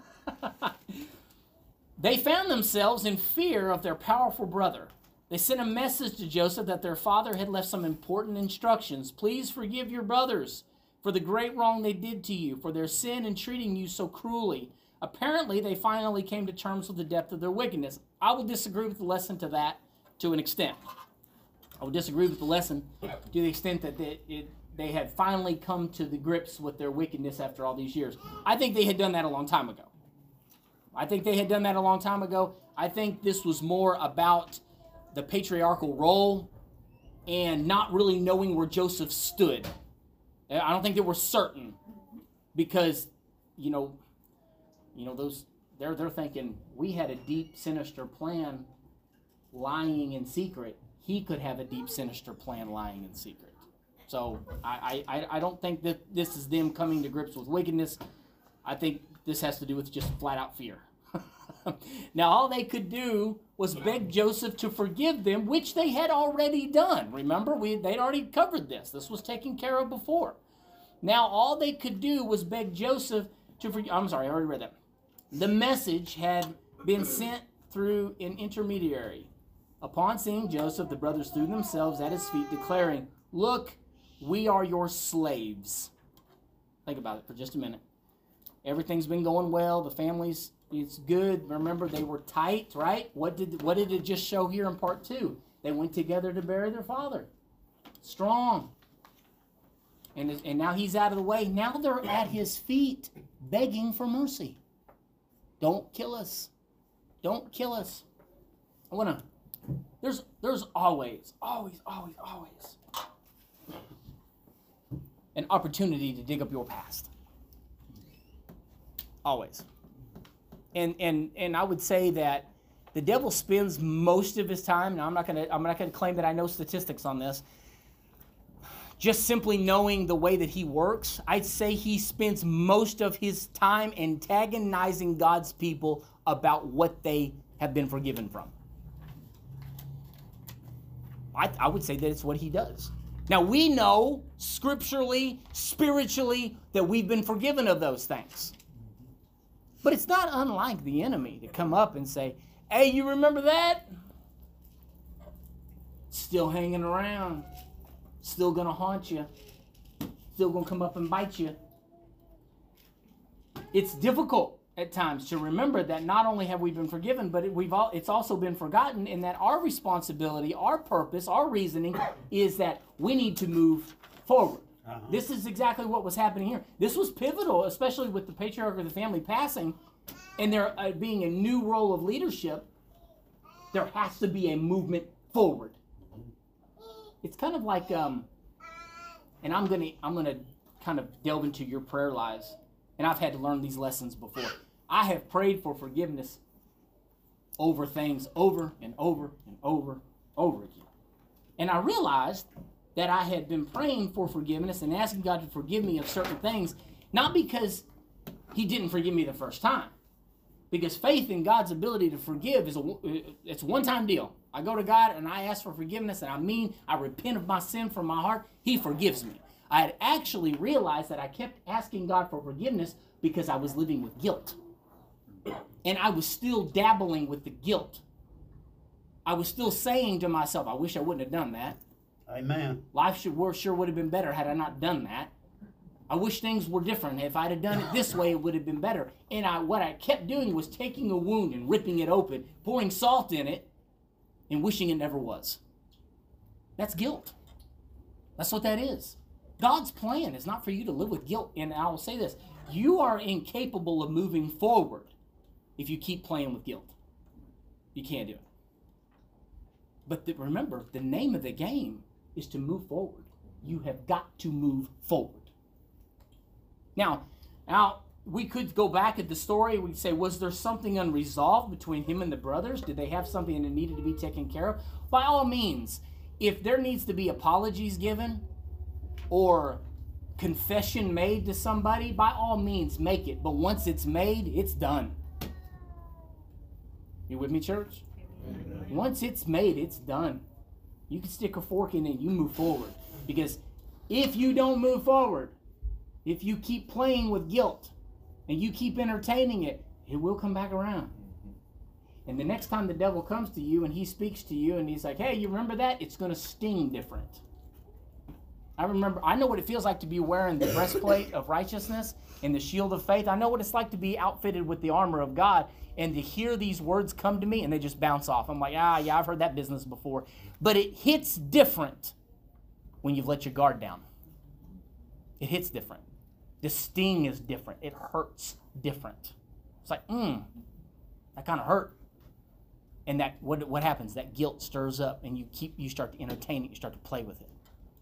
they found themselves in fear of their powerful brother. They sent a message to Joseph that their father had left some important instructions. Please forgive your brothers for the great wrong they did to you, for their sin in treating you so cruelly. Apparently, they finally came to terms with the depth of their wickedness. I will disagree with the lesson to that to an extent. I will disagree with the lesson to the extent that it, it, they had finally come to the grips with their wickedness after all these years. I think they had done that a long time ago. I think they had done that a long time ago. I think this was more about the patriarchal role and not really knowing where Joseph stood. I don't think they were certain because, you know, you know those they're they're thinking we had a deep sinister plan lying in secret. He could have a deep sinister plan lying in secret. So I, I, I don't think that this is them coming to grips with wickedness. I think this has to do with just flat out fear. now, all they could do was beg Joseph to forgive them, which they had already done. Remember, we they'd already covered this. This was taken care of before. Now, all they could do was beg Joseph to forgive. I'm sorry, I already read that. The message had been sent through an intermediary. Upon seeing Joseph, the brothers threw themselves at his feet, declaring, Look, we are your slaves. Think about it for just a minute. Everything's been going well. The family's it's good. Remember, they were tight, right? What did what did it just show here in part two? They went together to bury their father. Strong. And, and now he's out of the way. Now they're at his feet, begging for mercy. Don't kill us. Don't kill us. I wanna. There's there's always, always, always, always an opportunity to dig up your past. Always. And and and I would say that the devil spends most of his time, and I'm not gonna I'm not gonna claim that I know statistics on this. Just simply knowing the way that he works, I'd say he spends most of his time antagonizing God's people about what they have been forgiven from. I, I would say that it's what he does. Now we know scripturally, spiritually, that we've been forgiven of those things. But it's not unlike the enemy to come up and say, Hey, you remember that? Still hanging around. Still gonna haunt you. Still gonna come up and bite you. It's difficult at times to remember that not only have we been forgiven, but it, we've all, it's also been forgotten, and that our responsibility, our purpose, our reasoning is that we need to move forward. Uh-huh. This is exactly what was happening here. This was pivotal, especially with the patriarch of the family passing, and there uh, being a new role of leadership. There has to be a movement forward. It's kind of like, um, and I'm gonna I'm gonna kind of delve into your prayer lives, and I've had to learn these lessons before. I have prayed for forgiveness over things over and over and over over again, and I realized that I had been praying for forgiveness and asking God to forgive me of certain things, not because He didn't forgive me the first time, because faith in God's ability to forgive is a uh, it's a one time deal. I go to God and I ask for forgiveness, and I mean I repent of my sin from my heart. He forgives me. I had actually realized that I kept asking God for forgiveness because I was living with guilt, and I was still dabbling with the guilt. I was still saying to myself, "I wish I wouldn't have done that." Amen. Life should sure would have been better had I not done that. I wish things were different. If I'd have done it this way, it would have been better. And I, what I kept doing was taking a wound and ripping it open, pouring salt in it, and wishing it never was. That's guilt. That's what that is. God's plan is not for you to live with guilt. And I will say this you are incapable of moving forward if you keep playing with guilt. You can't do it. But the, remember, the name of the game is to move forward. You have got to move forward. Now, now we could go back at the story. We'd say, was there something unresolved between him and the brothers? Did they have something that needed to be taken care of? By all means, if there needs to be apologies given or confession made to somebody, by all means, make it. But once it's made, it's done. You with me, church? Once it's made, it's done. You can stick a fork in it, you move forward. Because if you don't move forward, if you keep playing with guilt and you keep entertaining it, it will come back around. And the next time the devil comes to you and he speaks to you and he's like, hey, you remember that? It's going to sting different. I remember, I know what it feels like to be wearing the breastplate of righteousness and the shield of faith. I know what it's like to be outfitted with the armor of God and to hear these words come to me and they just bounce off. I'm like, ah, yeah, I've heard that business before. But it hits different when you've let your guard down. It hits different. The sting is different. It hurts different. It's like, mm, that kind of hurt. And that what what happens? That guilt stirs up, and you keep you start to entertain it. You start to play with it.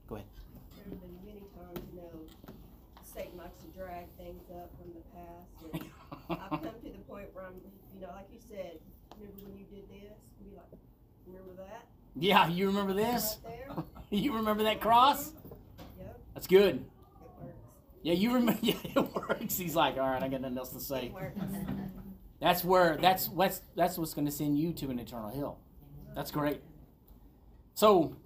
Go ahead. There have been many times, you know, Satan likes to drag things up from the past. And I've come to the point where I'm, you know, like you said, remember when you did this? Be like, remember that? Yeah, you remember this? Right? You remember that cross? Yep, That's good. Yeah, you remember. Yeah, it works. He's like, all right, I got nothing else to say. That's where that's what's that's what's going to send you to an eternal hell. That's great. So,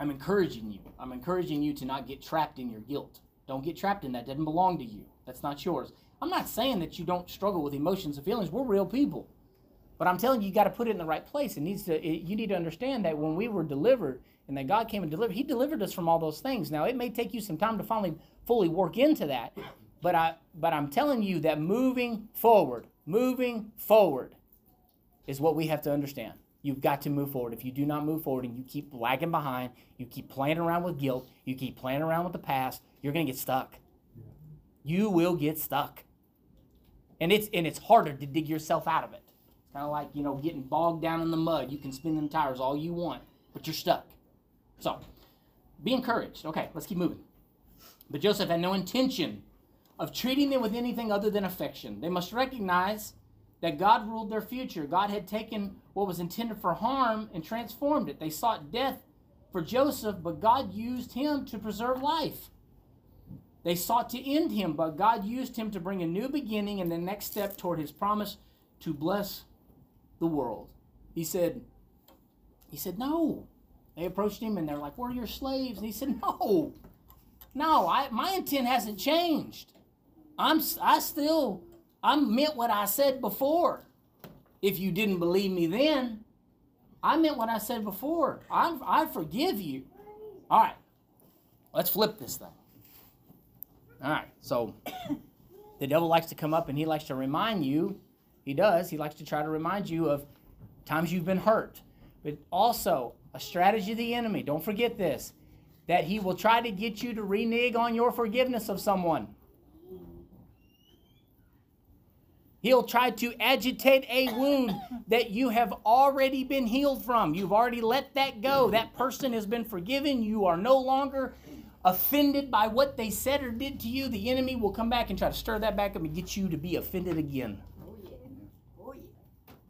I'm encouraging you. I'm encouraging you to not get trapped in your guilt. Don't get trapped in that. Doesn't belong to you. That's not yours. I'm not saying that you don't struggle with emotions and feelings. We're real people. But I'm telling you, you got to put it in the right place. It needs to. It, you need to understand that when we were delivered, and that God came and delivered, He delivered us from all those things. Now it may take you some time to finally fully work into that, but I. But I'm telling you that moving forward, moving forward, is what we have to understand. You've got to move forward. If you do not move forward and you keep lagging behind, you keep playing around with guilt, you keep playing around with the past, you're gonna get stuck. You will get stuck. And it's and it's harder to dig yourself out of it. It's kind of like, you know, getting bogged down in the mud. You can spin them tires all you want, but you're stuck. So, be encouraged. Okay, let's keep moving. But Joseph had no intention of treating them with anything other than affection. They must recognize that God ruled their future. God had taken what was intended for harm and transformed it. They sought death for Joseph, but God used him to preserve life. They sought to end him, but God used him to bring a new beginning and the next step toward his promise to bless the world. He said, he said, no. They approached him and they're like, we're your slaves. And he said, no, no, I, my intent hasn't changed. I'm, I still, I meant what I said before. If you didn't believe me then, I meant what I said before. I, I forgive you. All right, let's flip this thing. All right, so the devil likes to come up and he likes to remind you, he does, he likes to try to remind you of times you've been hurt. But also, a strategy of the enemy, don't forget this, that he will try to get you to renege on your forgiveness of someone. He'll try to agitate a wound that you have already been healed from. You've already let that go. That person has been forgiven. You are no longer offended by what they said or did to you. The enemy will come back and try to stir that back up and get you to be offended again. Oh, yeah. Oh.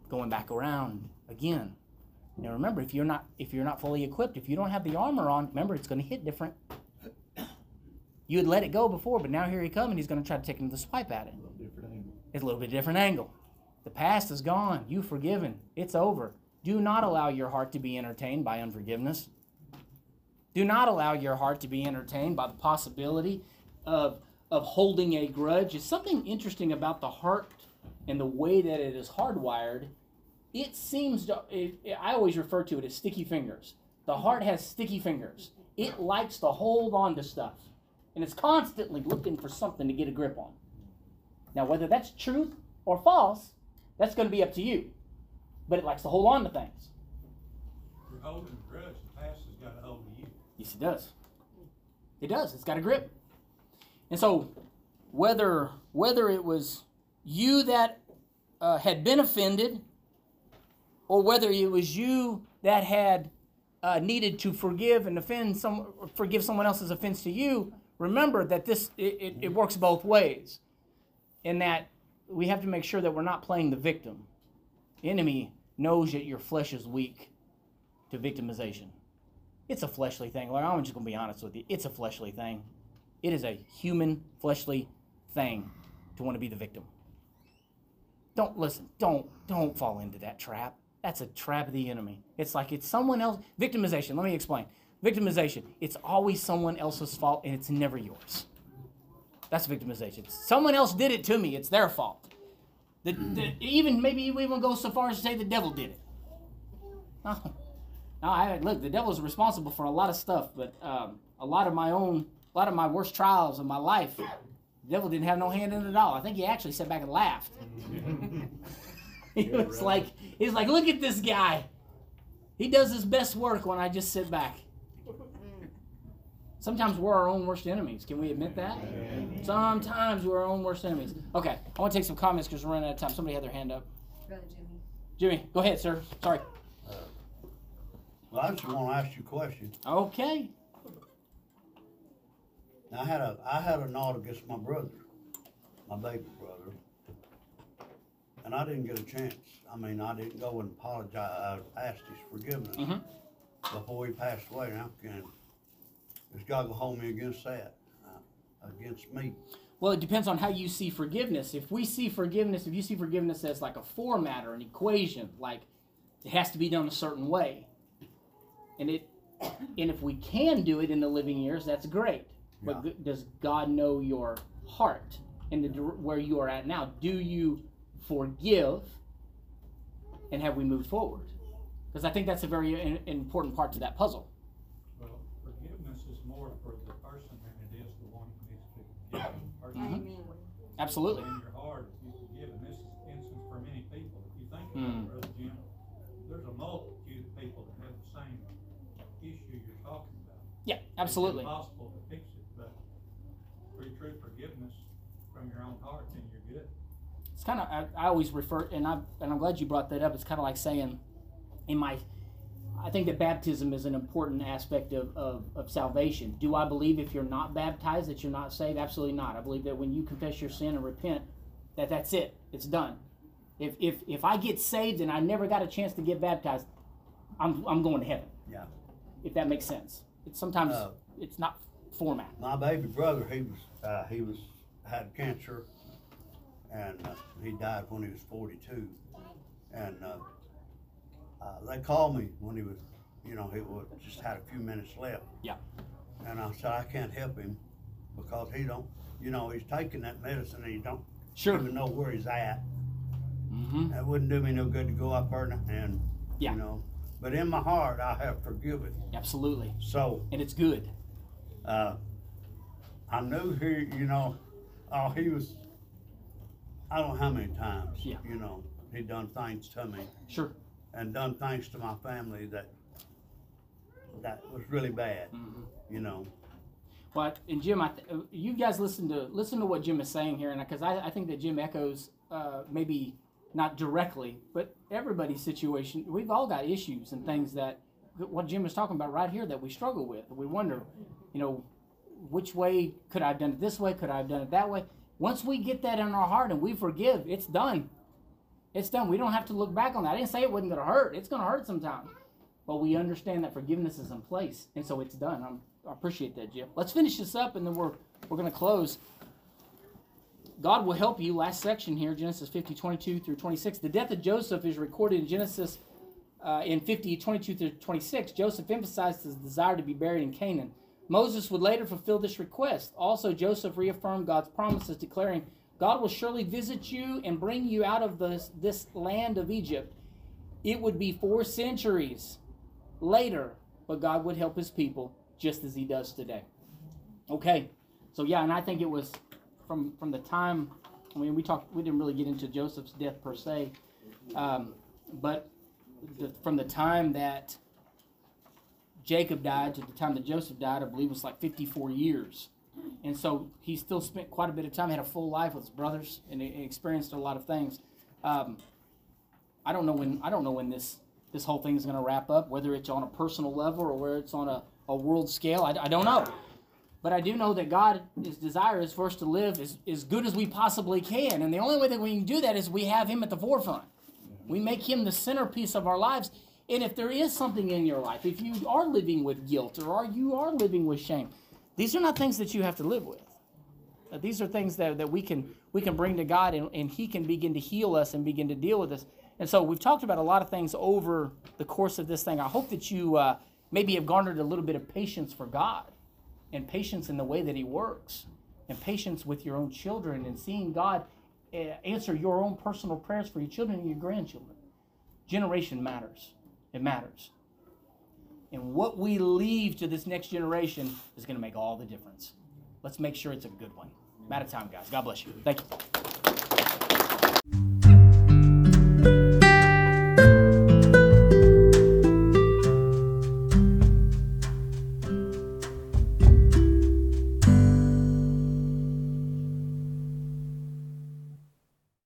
Going back around again. Now remember, if you're not if you're not fully equipped, if you don't have the armor on, remember it's going to hit different. You had let it go before, but now here he comes and he's going to try to take another swipe at it. A little different angle. It's a little bit different angle. The past is gone. You've forgiven. It's over. Do not allow your heart to be entertained by unforgiveness. Do not allow your heart to be entertained by the possibility of, of holding a grudge. It's something interesting about the heart and the way that it is hardwired. It seems to, it, it- I always refer to it as sticky fingers. The heart has sticky fingers. It likes to hold on to stuff. And it's constantly looking for something to get a grip on. Now, whether that's truth or false, that's going to be up to you. But it likes to hold on to things. You're holding a grudge, the past has got a hold of you. Yes, it does. It does. It's got a grip. And so, whether whether it was you that uh, had been offended, or whether it was you that had uh, needed to forgive and offend some, forgive someone else's offense to you, remember that this it, it, it works both ways. In that we have to make sure that we're not playing the victim. The enemy knows that your flesh is weak to victimization. It's a fleshly thing. Like I'm just gonna be honest with you. It's a fleshly thing. It is a human fleshly thing to want to be the victim. Don't listen. Don't don't fall into that trap. That's a trap of the enemy. It's like it's someone else. Victimization. Let me explain. Victimization. It's always someone else's fault, and it's never yours. That's victimization. Someone else did it to me. It's their fault. The, the, even maybe you even go so far as to say the devil did it. No, no. I look. The devil's responsible for a lot of stuff, but um, a lot of my own, a lot of my worst trials of my life, the devil didn't have no hand in it at all. I think he actually sat back and laughed. he Yeah, was right. like, he's like, look at this guy. He does his best work when I just sit back. Sometimes we're our own worst enemies. Can we admit that? Sometimes we're our own worst enemies. Okay, I want to take some comments because we're running out of time. Somebody had their hand up. Brother Jimmy. Jimmy, go ahead, sir. Sorry. Uh, well, I just want to ask you a question. Okay. I had a, I had a knot against my brother, my baby brother. And I didn't get a chance. I mean, I didn't go and apologize, I asked his forgiveness Mhm. before he passed away. Now, can, is God gonna hold me against that, uh, against me? Well, it depends on how you see forgiveness. If we see forgiveness, if you see forgiveness as like a format or an equation, like it has to be done a certain way, and it, and if we can do it in the living years, that's great. But Yeah. g- does God know your heart and the, dir- where you are at now? Do you forgive, and have we moved forward? Because I think that's a very in, important part to that puzzle. Well, forgiveness is more for the person than it is the one who needs to be forgiven. The person Mhm. Absolutely. In your heart, if you forgive, and this is instance for many people, if you think Mm. about it, Brother Jim, there's a multitude of people that have the same issue you're talking about. Yeah, absolutely. It's impossible to fix it, but through true forgiveness from your own heart, then you're good. It's kind of I, I always refer, and I and I'm glad you brought that up. It's kind of like saying, in my, I think that baptism is an important aspect of, of, of salvation. Do I believe if you're not baptized that you're not saved? Absolutely not. I believe that when you confess your sin and repent, that that's it. It's done. If if if I get saved and I never got a chance to get baptized, I'm I'm going to heaven. Yeah. If that makes sense. It's sometimes Uh, it's not format. My baby brother, he was, uh, he was, had cancer, and, uh, he died when he was forty-two. And, uh, uh, they called me when he was, you know, he was, just had a few minutes left. Yeah. And I said, I can't help him, because he don't, you know, he's taking that medicine and he don't Sure. even know where he's at. Mm-hmm. It wouldn't do me no good to go up there and, and, Yeah. you know, but in my heart, I have forgiven. Absolutely. So, And it's good. uh, I knew he, you know, oh, he was, I don't know how many times, Yeah. you know, he done things to me Sure. and done things to my family that, that was really bad, Mm-hmm. you know. But and Jim, I th- uh, you guys listen to listen to what Jim is saying here, and because I, I think that Jim echoes uh, maybe not directly, but everybody's situation. We've all got issues and things that what Jim is talking about right here that we struggle with. We wonder, you know, which way could I have done it this way? Could I have done it that way? Once we get that in our heart and we forgive, it's done. It's done. We don't have to look back on that. I didn't say it wasn't going to hurt. It's going to hurt sometimes. But we understand that forgiveness is in place, and so it's done. I'm, I appreciate that, Jim. Let's finish this up, and then we're we're going to close. God will help you. Last section here, Genesis 50, 22 through 26. The death of Joseph is recorded in Genesis uh, in 50, 22 through 26. Joseph emphasized his desire to be buried in Canaan. Moses would later fulfill this request. Also, Joseph reaffirmed God's promises, declaring, God will surely visit you and bring you out of this, this land of Egypt. It would be four centuries later, but God would help his people just as he does today. Okay, so yeah, and I think it was from from the time. I mean, we talked. We didn't really get into Joseph's death per se, um, but the, from the time that Jacob died to the time that Joseph died, I believe it was like 54 years. And so he still spent quite a bit of time, had a full life with his brothers, and experienced a lot of things. Um, I don't know when I don't know when this this whole thing is going to wrap up, whether it's on a personal level or whether it's on a, a world scale. I, I don't know. But I do know that God, His desire is for us to live as, as good as we possibly can. And the only way that we can do that is we have Him at the forefront. We make Him the centerpiece of our lives. And if there is something in your life, if you are living with guilt or you are living with shame, these are not things that you have to live with. Uh, these are things that, that we can we can bring to God and, and He can begin to heal us and begin to deal with us. And so we've talked about a lot of things over the course of this thing. I hope that you uh, maybe have garnered a little bit of patience for God and patience in the way that He works and patience with your own children and seeing God uh, answer your own personal prayers for your children and your grandchildren. Generation matters. It matters. And what we leave to this next generation is going to make all the difference. Let's make sure it's a good one. I'm out of time, guys. God bless you. Thank you.